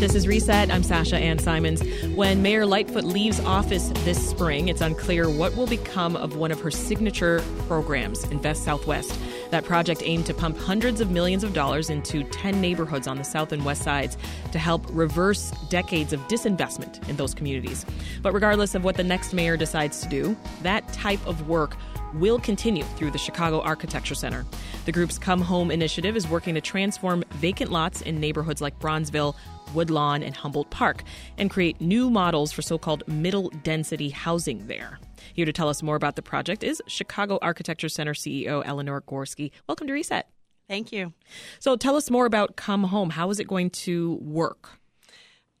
This is Reset. I'm Sasha Ann Simons. When Mayor Lightfoot leaves office this spring, it's unclear what will become of one of her signature programs, Invest South/West. That project aimed to pump hundreds of millions of dollars into 10 neighborhoods on the south and west sides to help reverse decades of disinvestment in those communities. But regardless of what the next mayor decides to do, that type of work will continue through the Chicago Architecture Center. The group's Come Home initiative is working to transform vacant lots in neighborhoods like Bronzeville, Woodlawn, and Humboldt Park and create new models for so called middle density housing there. Here to tell us more about the project is Chicago Architecture Center CEO Eleanor Gorski. Welcome to Reset. Thank you. So tell us more about Come Home. How is it going to work?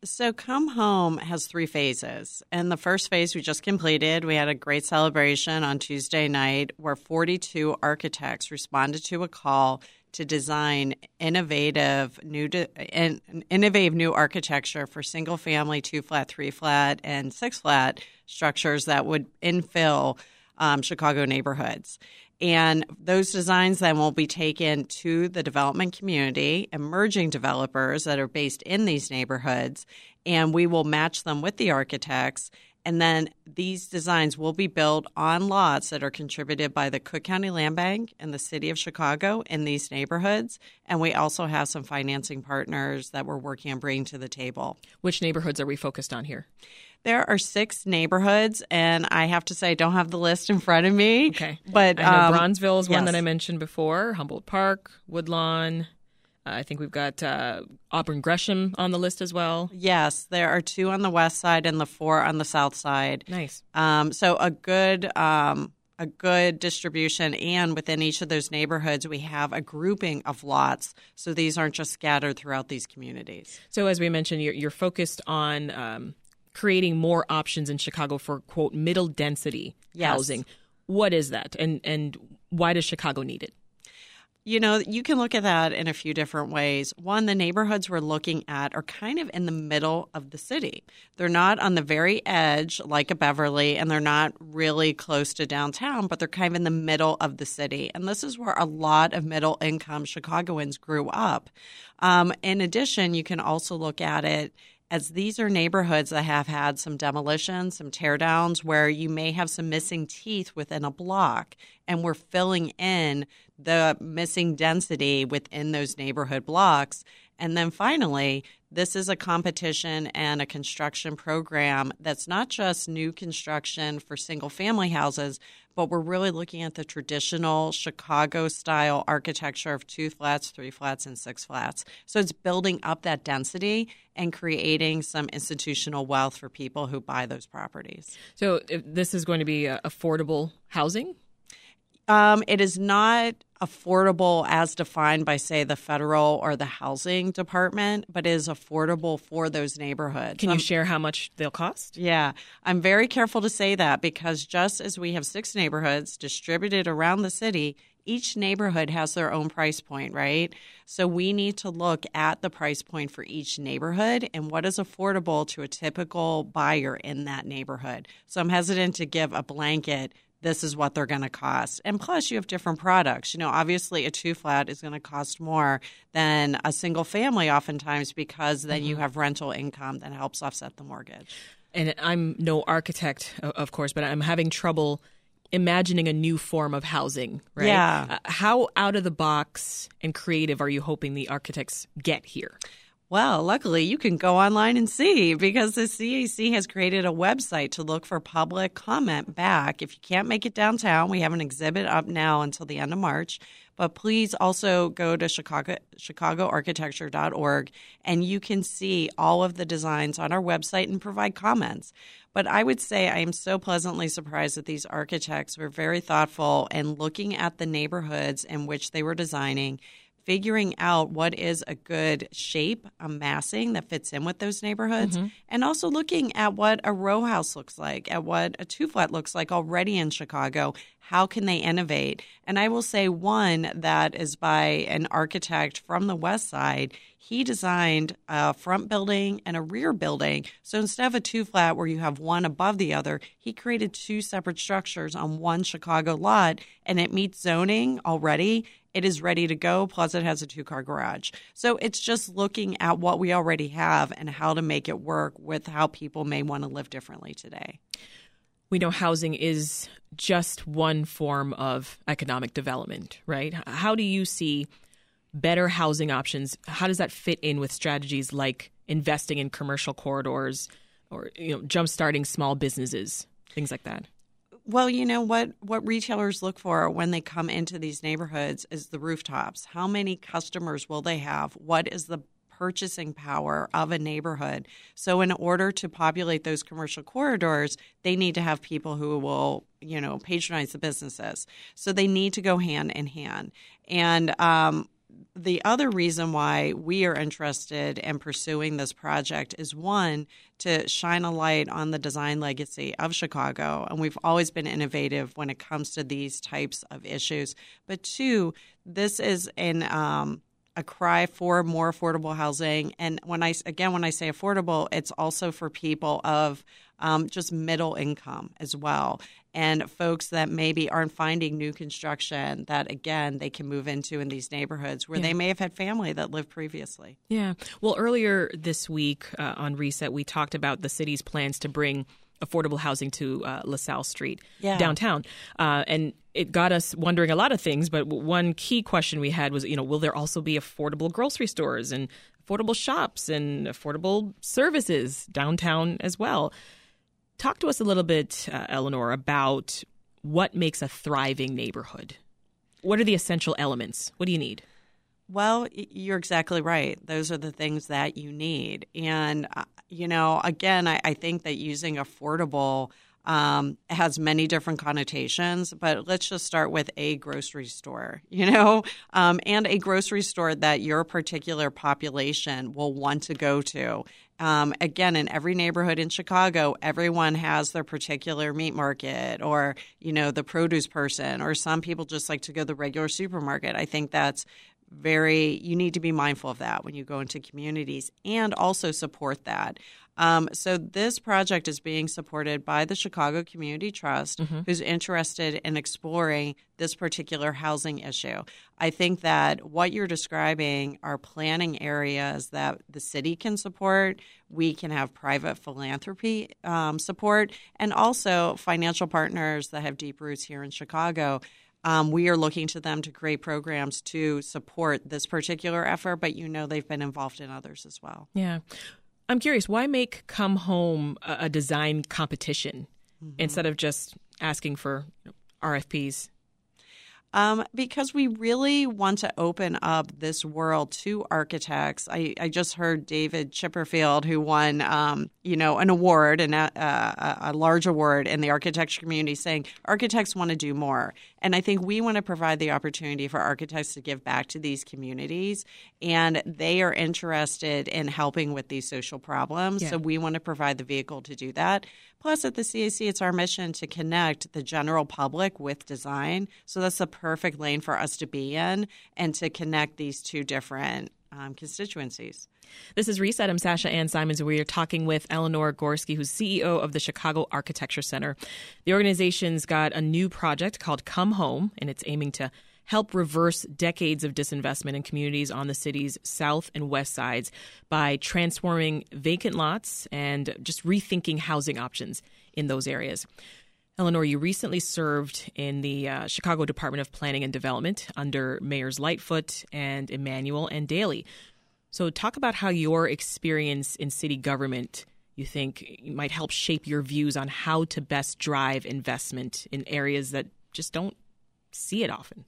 So, Come Home has three phases. And the first phase we just completed, we had a great celebration on Tuesday night where 42 architects responded to a call to design innovative new de- innovative new architecture for single family, two flat, three flat, and six flat structures that would infill um, Chicago neighborhoods. And those designs then will be taken to the development community, emerging developers that are based in these neighborhoods, and we will match them with the architects. And then these designs will be built on lots that are contributed by the Cook County Land Bank and the City of Chicago in these neighborhoods. And we also have some financing partners that we're working on bringing to the table. Which neighborhoods are we focused on here? There are six neighborhoods, and I have to say, I don't have the list in front of me. Okay, but I know um, Bronzeville is yes. one that I mentioned before. Humboldt Park, Woodlawn. Uh, I think we've got uh, Auburn Gresham on the list as well. Yes, there are two on the west side and the four on the south side. Nice. Um, so a good um, a good distribution, and within each of those neighborhoods, we have a grouping of lots. So these aren't just scattered throughout these communities. So as we mentioned, you're, you're focused on um, creating more options in Chicago for quote middle density Yes. housing. What is that, and and why does Chicago need it? You know, you can look at that in a few different ways. One, the neighborhoods we're looking at are kind of in the middle of the city. They're not on the very edge like a Beverly, and they're not really close to downtown, but they're kind of in the middle of the city. And this is where a lot of middle income Chicagoans grew up. Um, in addition, you can also look at it as these are neighborhoods that have had some demolitions, some teardowns, where you may have some missing teeth within a block, and we're filling in the missing density within those neighborhood blocks. And then finally, this is a competition and a construction program that's not just new construction for single family houses, but we're really looking at the traditional Chicago style architecture of two flats, three flats, and six flats. So it's building up that density and creating some institutional wealth for people who buy those properties. So if this is going to be uh, affordable housing. Um, it is not affordable as defined by, say, the federal or the housing department, but is affordable for those neighborhoods. Can you Um, share how much they'll cost? yeah, I'm very careful to say that because just as we have six neighborhoods distributed around the city, each neighborhood has their own price point, right? So we need to look at the price point for each neighborhood and what is affordable to a typical buyer in that neighborhood. So I'm hesitant to give a blanket. This is what they're going to cost. And plus, you have different products. You know, obviously, a two flat is going to cost more than a single family, oftentimes, because then you have rental income that helps offset the mortgage. And I'm no architect, of course, but I'm having trouble imagining a new form of housing, right? Yeah. Uh, how out of the box and creative are you hoping the architects get here? Well, luckily, you can go online and see because the CAC has created a website to look for public comment back. If you can't make it downtown, we have an exhibit up now until the end of March. But please also go to Chicago, chicagoarchitecture.org and you can see all of the designs on our website and provide comments. But I would say I am so pleasantly surprised that these architects were very thoughtful and looking at the neighborhoods in which they were designing figuring out what is a good shape, a massing that fits in with those neighborhoods, mm-hmm. and also looking at what a row house looks like, at what a two flat looks like already in Chicago, how can they innovate? And I will say one that is by an architect from the West Side. He designed a front building and a rear building. So instead of a two flat where you have one above the other, he created two separate structures on one Chicago lot, and it meets zoning already. It is ready to go, plus it has a two car garage. So it's just looking at what we already have and how to make it work with how people may want to live differently today. We know housing is just one form of economic development, right? How do you see better housing options? How does that fit in with strategies like investing in commercial corridors or you know jumpstarting small businesses, things like that? Well, you know what what retailers look for when they come into these neighborhoods is the rooftops. How many customers will they have? What is the purchasing power of a neighborhood? So in order to populate those commercial corridors, they need to have people who will, you know, patronize the businesses. So they need to go hand in hand. And um, the other reason why we are interested in pursuing this project is one, to shine a light on the design legacy of Chicago. And we've always been innovative when it comes to these types of issues. But two, this is an um, a cry for more affordable housing. And when I again, when I say affordable, it's also for people of um, just middle income as well, and folks that maybe aren't finding new construction that again they can move into in these neighborhoods where yeah. they may have had family that lived previously. Yeah. Well, earlier this week uh, on Reset, we talked about the city's plans to bring affordable housing to uh, LaSalle Street yeah. downtown. Uh, and it got us wondering a lot of things, but one key question we had was, you know, will there also be affordable grocery stores and affordable shops and affordable services downtown as well? Talk to us a little bit, uh, Eleanor, about what makes a thriving neighborhood. What are the essential elements? What do you need? Well, you're exactly right. Those are the things that you need. And, uh, you know, again, I, I think that using affordable um, has many different connotations, but let's just start with a grocery store, you know, um, and a grocery store that your particular population will want to go to. Um, again, in every neighborhood in Chicago, everyone has their particular meat market or, you know, the produce person, or some people just like to go to the regular supermarket. I think that's very you need to be mindful of that when you go into communities and also support that. Um, so this project is being supported by the chicago community trust mm-hmm. who's interested in exploring this particular housing issue. I think that what you're describing are planning areas that the city can support. We can have private philanthropy um, support and also financial partners that have deep roots here in chicago um, we are looking to them to create programs to support this particular effort, but you know they've been involved in others as well. Yeah. I'm curious, why make Come Home a, design competition mm-hmm. instead of just asking for RFPs? Um, because we really want to open up this world to architects. I, I just heard David Chipperfield, who won, um, you know, an award and a, a, large award in the architecture community, saying architects want to do more. And I think we want to provide the opportunity for architects to give back to these communities, and they are interested in helping with these social problems. Yeah. So we want to provide the vehicle to do that. Plus, at the CAC, it's our mission to connect the general public with design. So that's the perfect lane for us to be in and to connect these two different um, constituencies. This is Reset. I'm Sasha Ann Simons. We are talking with Eleanor Gorski, who's CEO of the Chicago Architecture Center. The organization's got a new project called Come Home, and it's aiming to help reverse decades of disinvestment in communities on the city's south and west sides by transforming vacant lots and just rethinking housing options in those areas. Eleanor, you recently served in the uh, Chicago Department of Planning and Development under Mayors Lightfoot and Emanuel and Daley. So, talk about how your experience in city government you think might help shape your views on how to best drive investment in areas that just don't see it often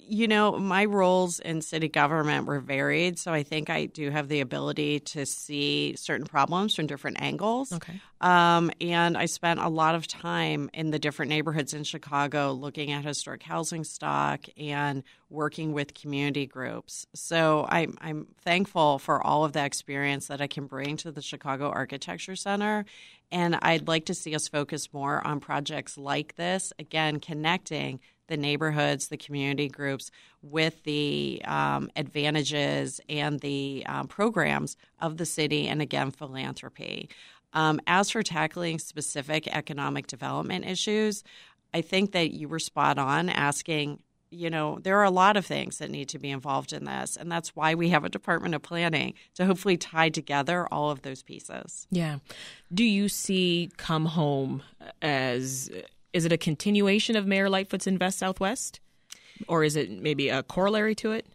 you know, my roles in city government were varied, so I think I do have the ability to see certain problems from different angles. Okay. Um, and I spent a lot of time in the different neighborhoods in Chicago looking at historic housing stock and working with community groups. So I'm, I'm thankful for all of that experience that I can bring to the Chicago Architecture Center And I'd like to see us focus more on projects like this, again, connecting the neighborhoods, the community groups with the um, advantages and the um, programs of the city, and again, philanthropy. Um, as for tackling specific economic development issues, I think that you were spot on asking you know, there are a lot of things that need to be involved in this. And that's why we have a Department of Planning to hopefully tie together all of those pieces. Yeah. Do you see Come Home as is it a continuation of Mayor Lightfoot's Invest South/West? Or is it maybe a corollary to it?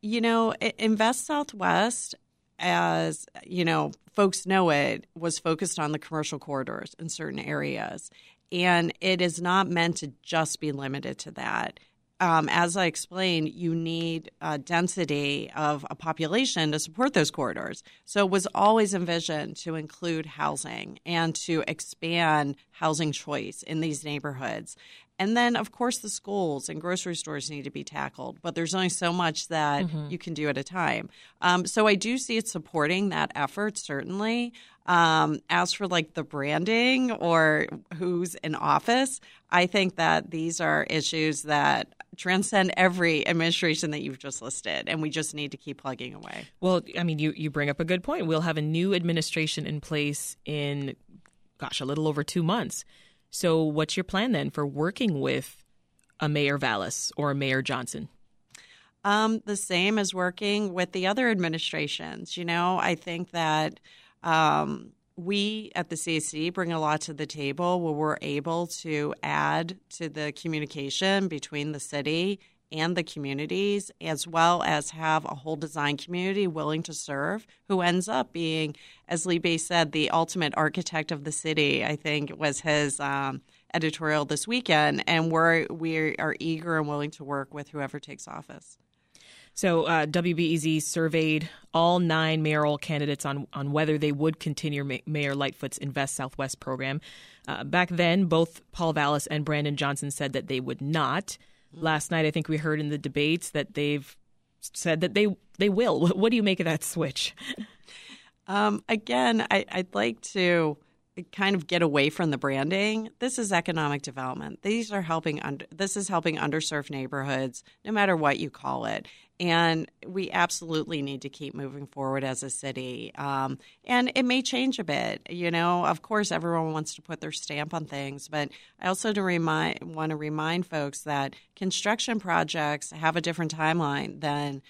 You know, Invest South/West, as you know, folks know it, was focused on the commercial corridors in certain areas. And it is not meant to just be limited to that um, as I explained, you need density of a population to support those corridors. So it was always envisioned to include housing and to expand housing choice in these neighborhoods. And then, of course, the schools and grocery stores need to be tackled, but there's only so much that mm-hmm. you can do at a time. Um, so I do see it supporting that effort, certainly. Um, as for like the branding or who's in office, I think that these are issues that transcend every administration that you've just listed, and we just need to keep plugging away. Well, I mean, you, you bring up a good point. We'll have a new administration in place in, gosh, a little over two months. So, what's your plan then for working with a Mayor Vallas or a Mayor Johnson? Um, the same as working with the other administrations. You know, I think that um, we at the CAC bring a lot to the table where we're able to add to the communication between the city and the communities, as well as have a whole design community willing to serve, who ends up being, as Lee Bey said, the ultimate architect of the city. I think was his um, editorial this weekend, and we're we are eager and willing to work with whoever takes office. So uh, WBEZ surveyed all nine mayoral candidates on, on whether they would continue Mayor Lightfoot's Invest South/West program. Uh, back then, both Paul Vallas and Brandon Johnson said that they would not. Last night, I think we heard in the debates that they've said that they they will. What do you make of that switch? Um, again, I, I'd like to kind of get away from the branding. This is economic development. These are helping. Under, this is helping underserved neighborhoods, no matter what you call it. And we absolutely need to keep moving forward as a city. Um, and it may change a bit. You know, of course, everyone wants to put their stamp on things, but I also to remind want to remind folks that construction projects have a different timeline than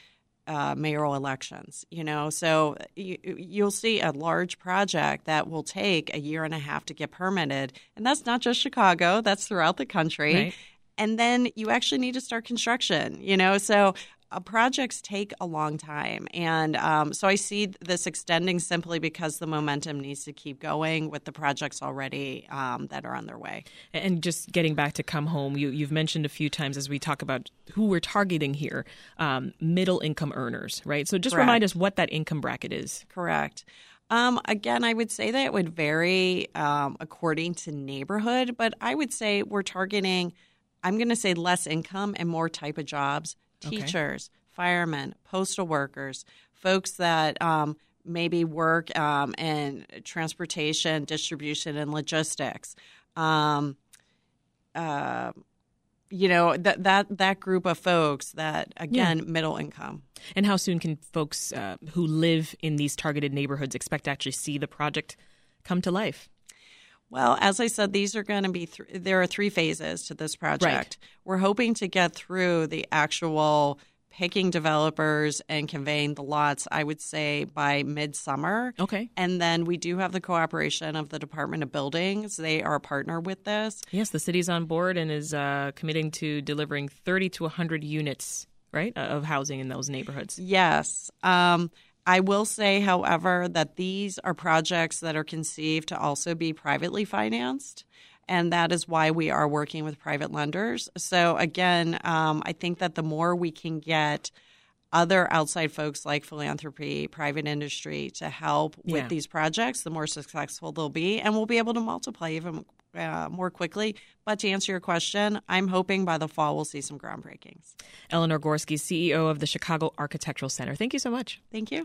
uh, mayoral elections. You know, so you, you'll see a large project that will take a year and a half to get permitted, and that's not just Chicago; that's throughout the country. Right. And then you actually need to start construction. You know, so uh, projects take a long time. And um, so I see this extending simply because the momentum needs to keep going with the projects already um, that are on their way. And just getting back to Come Home, you, have mentioned a few times as we talk about who we're targeting here um, middle income earners, right? So just Correct. remind us what that income bracket is. Correct. Um, again, I would say that it would vary um, according to neighborhood, but I would say we're targeting, I'm going to say less income and more type of jobs teachers, okay. firemen, postal workers, folks that um, maybe work um, in transportation, distribution, and logistics. Um, uh, you know that that that group of folks that again yeah. middle income. And how soon can folks uh, who live in these targeted neighborhoods expect to actually see the project come to life? Well, as I said, these are going to be th- there are three phases to this project. Right. We're hoping to get through the actual picking developers and conveying the lots, I would say by midsummer. Okay. And then we do have the cooperation of the Department of Buildings. They are a partner with this. Yes, the city's on board and is uh, committing to delivering 30 to 100 units, right, of housing in those neighborhoods. Yes. Um, I will say, however, that these are projects that are conceived to also be privately financed. And that is why we are working with private lenders. So, again, um, I think that the more we can get other outside folks like philanthropy, private industry to help with these projects, the more successful they'll be. And we'll be able to multiply even uh, more quickly. But to answer your question, I'm hoping by the fall we'll see some groundbreakings. Eleanor Gorski, CEO of the Chicago Architectural Center. Thank you so much. Thank you.